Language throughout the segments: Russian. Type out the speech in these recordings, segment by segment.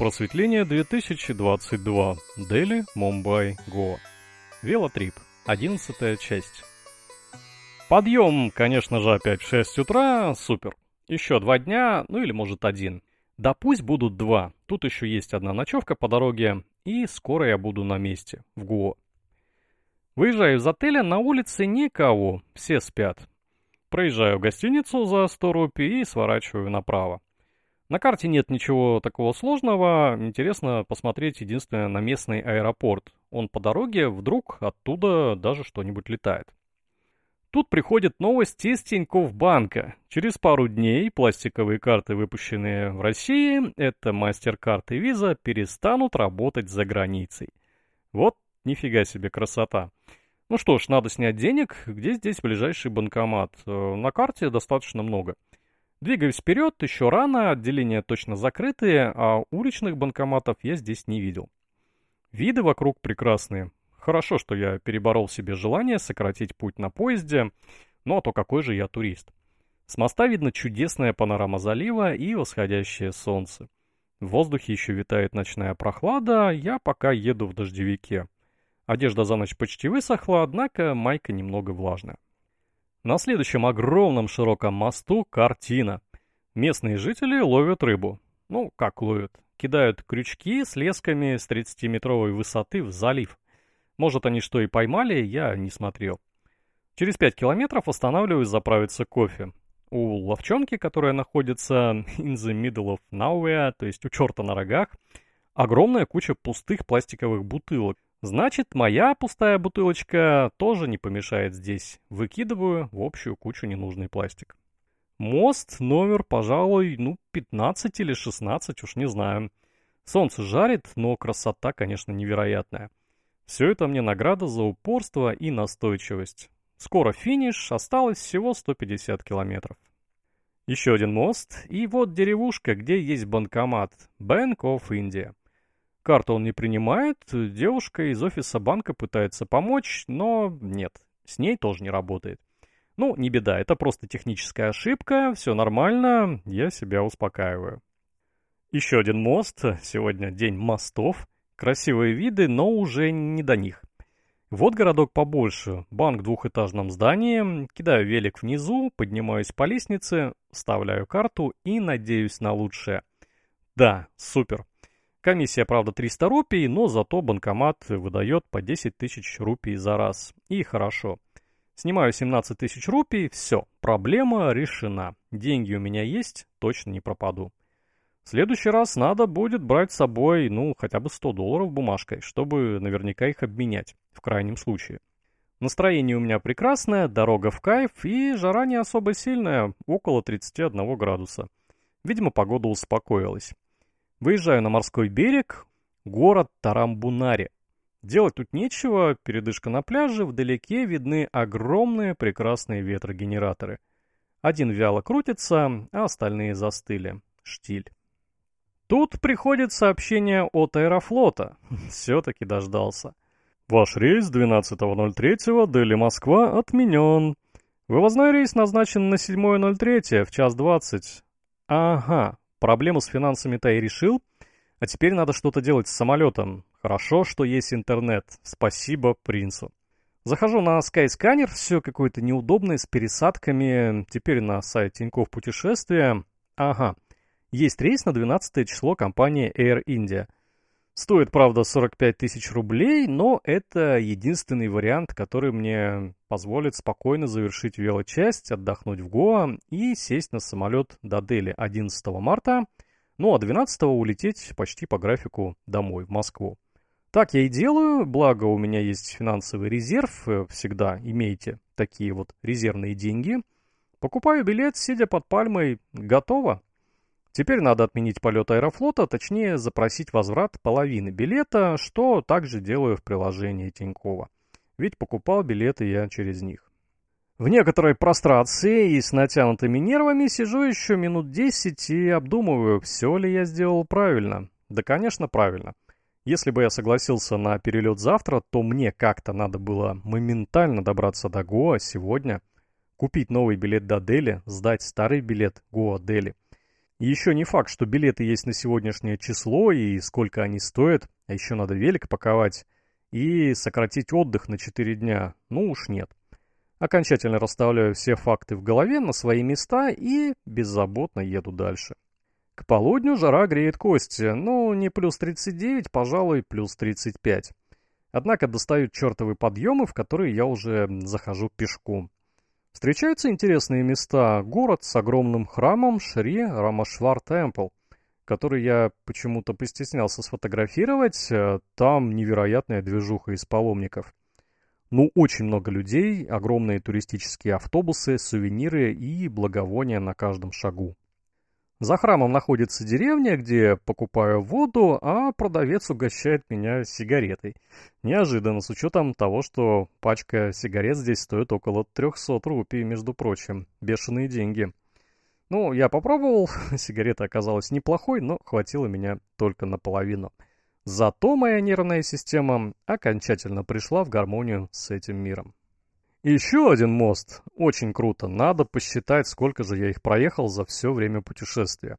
Просветление 2022. Дели, Мумбай, Гоа. Велотрип. 11 часть. Подъем, конечно же, опять в 6 утра. Супер. Еще два дня, ну или может один. Да пусть будут два. Тут еще есть одна ночевка по дороге. И скоро я буду на месте, в Гоа. Выезжаю из отеля, на улице никого, все спят. Проезжаю в гостиницу за 100 рупий и сворачиваю направо. На карте нет ничего такого сложного, интересно посмотреть единственное на местный аэропорт. Он по дороге, вдруг оттуда даже что-нибудь летает. Тут приходит новость из Тинькофф банка. Через пару дней пластиковые карты, выпущенные в России, это MasterCard и Visa, перестанут работать за границей. Вот нифига себе красота. Ну что ж, надо снять денег. Где здесь ближайший банкомат? Э, на карте достаточно много. Двигаюсь вперед, еще рано, отделения точно закрытые, а уличных банкоматов я здесь не видел. Виды вокруг прекрасные. Хорошо, что я переборол себе желание сократить путь на поезде, ну а то какой же я турист. С моста видно чудесная панорама залива и восходящее солнце. В воздухе еще витает ночная прохлада, я пока еду в дождевике. Одежда за ночь почти высохла, однако майка немного влажная. На следующем огромном широком мосту картина. Местные жители ловят рыбу. Ну, как ловят? Кидают крючки с лесками с 30-метровой высоты в залив. Может, они что и поймали, я не смотрел. Через 5 километров останавливаюсь заправиться кофе. У ловчонки, которая находится in the middle of nowhere, то есть у черта на рогах, огромная куча пустых пластиковых бутылок, Значит, моя пустая бутылочка тоже не помешает здесь. Выкидываю в общую кучу ненужный пластик. Мост номер, пожалуй, ну, 15 или 16, уж не знаю. Солнце жарит, но красота, конечно, невероятная. Все это мне награда за упорство и настойчивость. Скоро финиш, осталось всего 150 километров. Еще один мост, и вот деревушка, где есть банкомат. Bank of India. Карту он не принимает, девушка из офиса банка пытается помочь, но нет, с ней тоже не работает. Ну, не беда, это просто техническая ошибка, все нормально, я себя успокаиваю. Еще один мост, сегодня день мостов, красивые виды, но уже не до них. Вот городок побольше, банк в двухэтажном здании, кидаю велик внизу, поднимаюсь по лестнице, вставляю карту и надеюсь на лучшее. Да, супер. Комиссия, правда, 300 рупий, но зато банкомат выдает по 10 тысяч рупий за раз. И хорошо. Снимаю 17 тысяч рупий, все, проблема решена. Деньги у меня есть, точно не пропаду. В следующий раз надо будет брать с собой, ну, хотя бы 100 долларов бумажкой, чтобы наверняка их обменять, в крайнем случае. Настроение у меня прекрасное, дорога в кайф и жара не особо сильная, около 31 градуса. Видимо, погода успокоилась. Выезжаю на морской берег, город Тарамбунари. Делать тут нечего, передышка на пляже, вдалеке видны огромные прекрасные ветрогенераторы. Один вяло крутится, а остальные застыли. Штиль. Тут приходит сообщение от Аэрофлота. Все-таки дождался. Ваш рейс 12.03 Дели Москва отменен. Вывозной рейс назначен на 7.03 в час 20. Ага, Проблему с финансами-то и решил, а теперь надо что-то делать с самолетом. Хорошо, что есть интернет. Спасибо принцу. Захожу на Skyscanner, все какое-то неудобное, с пересадками. Теперь на сайт Тинькофф путешествия. Ага, есть рейс на 12 число компании Air India – Стоит, правда, 45 тысяч рублей, но это единственный вариант, который мне позволит спокойно завершить велочасть, отдохнуть в Гоа и сесть на самолет до Дели 11 марта, ну а 12 улететь почти по графику домой, в Москву. Так я и делаю, благо у меня есть финансовый резерв, э, всегда имейте такие вот резервные деньги. Покупаю билет, сидя под пальмой, готово. Теперь надо отменить полет Аэрофлота, точнее запросить возврат половины билета, что также делаю в приложении Тинькова. Ведь покупал билеты я через них. В некоторой прострации и с натянутыми нервами сижу еще минут 10 и обдумываю, все ли я сделал правильно. Да, конечно, правильно. Если бы я согласился на перелет завтра, то мне как-то надо было моментально добраться до Гоа сегодня, купить новый билет до Дели, сдать старый билет Гоа-Дели еще не факт, что билеты есть на сегодняшнее число и сколько они стоят, а еще надо велик паковать и сократить отдых на 4 дня. Ну уж нет. Окончательно расставляю все факты в голове на свои места и беззаботно еду дальше. К полудню жара греет кости, ну не плюс 39, пожалуй, плюс 35. Однако достают чертовы подъемы, в которые я уже захожу пешком. Встречаются интересные места. Город с огромным храмом Шри Рамашвар Темпл, который я почему-то постеснялся сфотографировать. Там невероятная движуха из паломников. Ну, очень много людей, огромные туристические автобусы, сувениры и благовония на каждом шагу. За храмом находится деревня, где покупаю воду, а продавец угощает меня сигаретой. Неожиданно, с учетом того, что пачка сигарет здесь стоит около 300 рупий, между прочим. Бешеные деньги. Ну, я попробовал, сигарета оказалась неплохой, но хватило меня только наполовину. Зато моя нервная система окончательно пришла в гармонию с этим миром. Еще один мост. Очень круто. Надо посчитать, сколько же я их проехал за все время путешествия.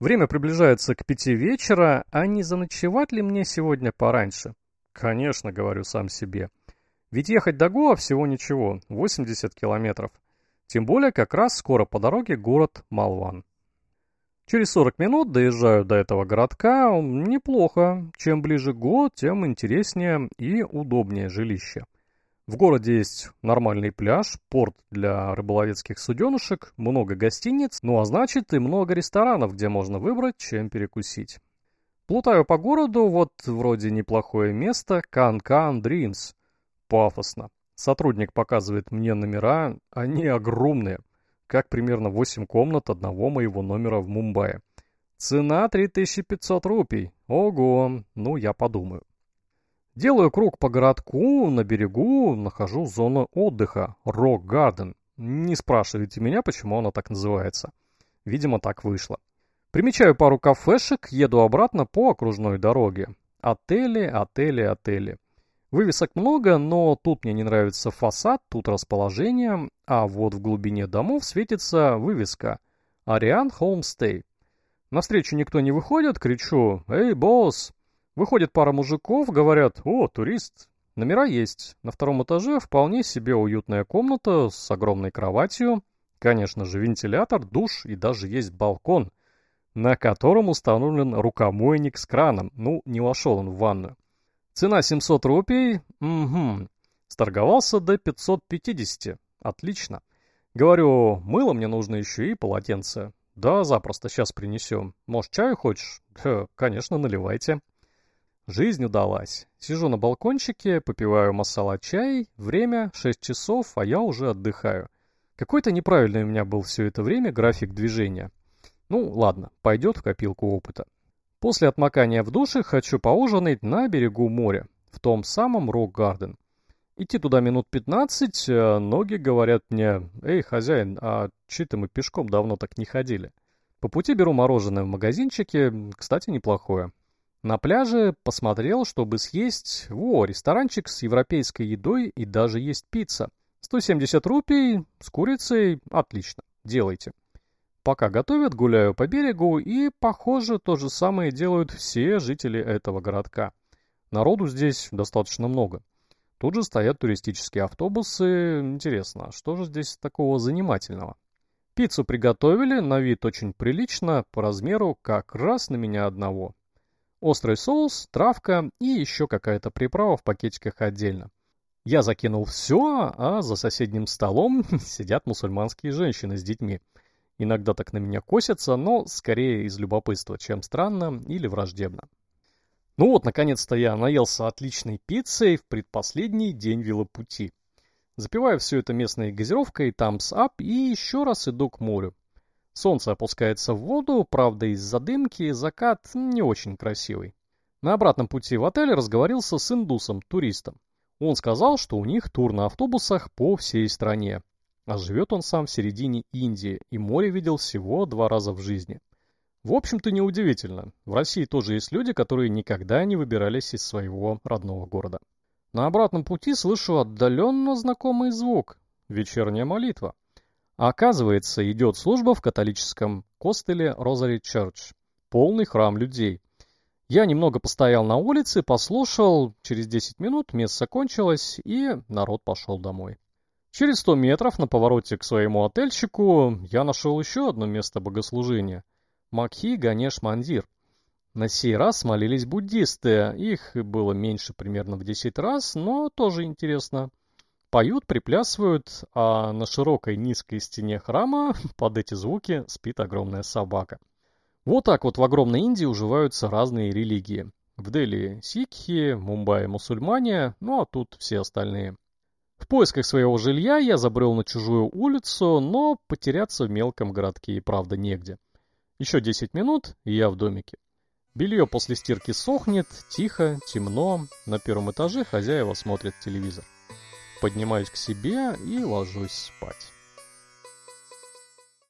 Время приближается к пяти вечера, а не заночевать ли мне сегодня пораньше? Конечно, говорю сам себе. Ведь ехать до Гоа всего ничего, 80 километров. Тем более как раз скоро по дороге город Малван. Через 40 минут доезжаю до этого городка. Неплохо. Чем ближе год, тем интереснее и удобнее жилище. В городе есть нормальный пляж, порт для рыболовецких суденышек, много гостиниц, ну а значит и много ресторанов, где можно выбрать, чем перекусить. Плутаю по городу, вот вроде неплохое место, Кан-Кан Dreams. Пафосно. Сотрудник показывает мне номера, они огромные как примерно 8 комнат одного моего номера в Мумбаи. Цена 3500 рупий. Ого, ну я подумаю. Делаю круг по городку, на берегу нахожу зону отдыха, Рок Гарден. Не спрашивайте меня, почему она так называется. Видимо, так вышло. Примечаю пару кафешек, еду обратно по окружной дороге. Отели, отели, отели. Вывесок много, но тут мне не нравится фасад, тут расположение, а вот в глубине домов светится вывеска «Ариан Холмстей». Навстречу никто не выходит, кричу «Эй, босс!». Выходит пара мужиков, говорят «О, турист!». Номера есть. На втором этаже вполне себе уютная комната с огромной кроватью. Конечно же, вентилятор, душ и даже есть балкон, на котором установлен рукомойник с краном. Ну, не вошел он в ванную. Цена 700 рупий. Угу. Сторговался до 550. Отлично. Говорю, мыло мне нужно еще и полотенце. Да, запросто, сейчас принесем. Может, чаю хочешь? Да, конечно, наливайте. Жизнь удалась. Сижу на балкончике, попиваю масала-чай. Время 6 часов, а я уже отдыхаю. Какой-то неправильный у меня был все это время график движения. Ну, ладно, пойдет в копилку опыта. После отмокания в душе хочу поужинать на берегу моря, в том самом Рок-Гарден. Идти туда минут 15, а ноги говорят мне, «Эй, хозяин, а че-то мы пешком давно так не ходили?» По пути беру мороженое в магазинчике, кстати, неплохое. На пляже посмотрел, чтобы съесть, во, ресторанчик с европейской едой и даже есть пицца. 170 рупий с курицей, отлично, делайте. Пока готовят, гуляю по берегу, и, похоже, то же самое делают все жители этого городка. Народу здесь достаточно много. Тут же стоят туристические автобусы. Интересно, что же здесь такого занимательного? Пиццу приготовили, на вид очень прилично, по размеру как раз на меня одного. Острый соус, травка и еще какая-то приправа в пакетиках отдельно. Я закинул все, а за соседним столом сидят мусульманские женщины с детьми. Иногда так на меня косятся, но скорее из любопытства, чем странно или враждебно. Ну вот, наконец-то я наелся отличной пиццей в предпоследний день велопути. Запиваю все это местной газировкой, Thumbs Up и еще раз иду к морю. Солнце опускается в воду, правда из-за дымки закат не очень красивый. На обратном пути в отель разговорился с индусом, туристом. Он сказал, что у них тур на автобусах по всей стране. А живет он сам в середине Индии, и море видел всего два раза в жизни. В общем-то, неудивительно. В России тоже есть люди, которые никогда не выбирались из своего родного города. На обратном пути слышу отдаленно знакомый звук. Вечерняя молитва. А оказывается, идет служба в католическом костеле Розари Church. Полный храм людей. Я немного постоял на улице, послушал, через 10 минут место кончилось, и народ пошел домой. Через 100 метров на повороте к своему отельчику я нашел еще одно место богослужения – Макхи Ганеш Мандир. На сей раз молились буддисты, их было меньше примерно в 10 раз, но тоже интересно. Поют, приплясывают, а на широкой низкой стене храма под эти звуки спит огромная собака. Вот так вот в огромной Индии уживаются разные религии. В Дели сикхи, Мумбаи мусульмане, ну а тут все остальные. В поисках своего жилья я забрел на чужую улицу, но потеряться в мелком городке и правда негде. Еще 10 минут, и я в домике. Белье после стирки сохнет, тихо, темно, на первом этаже хозяева смотрят телевизор. Поднимаюсь к себе и ложусь спать.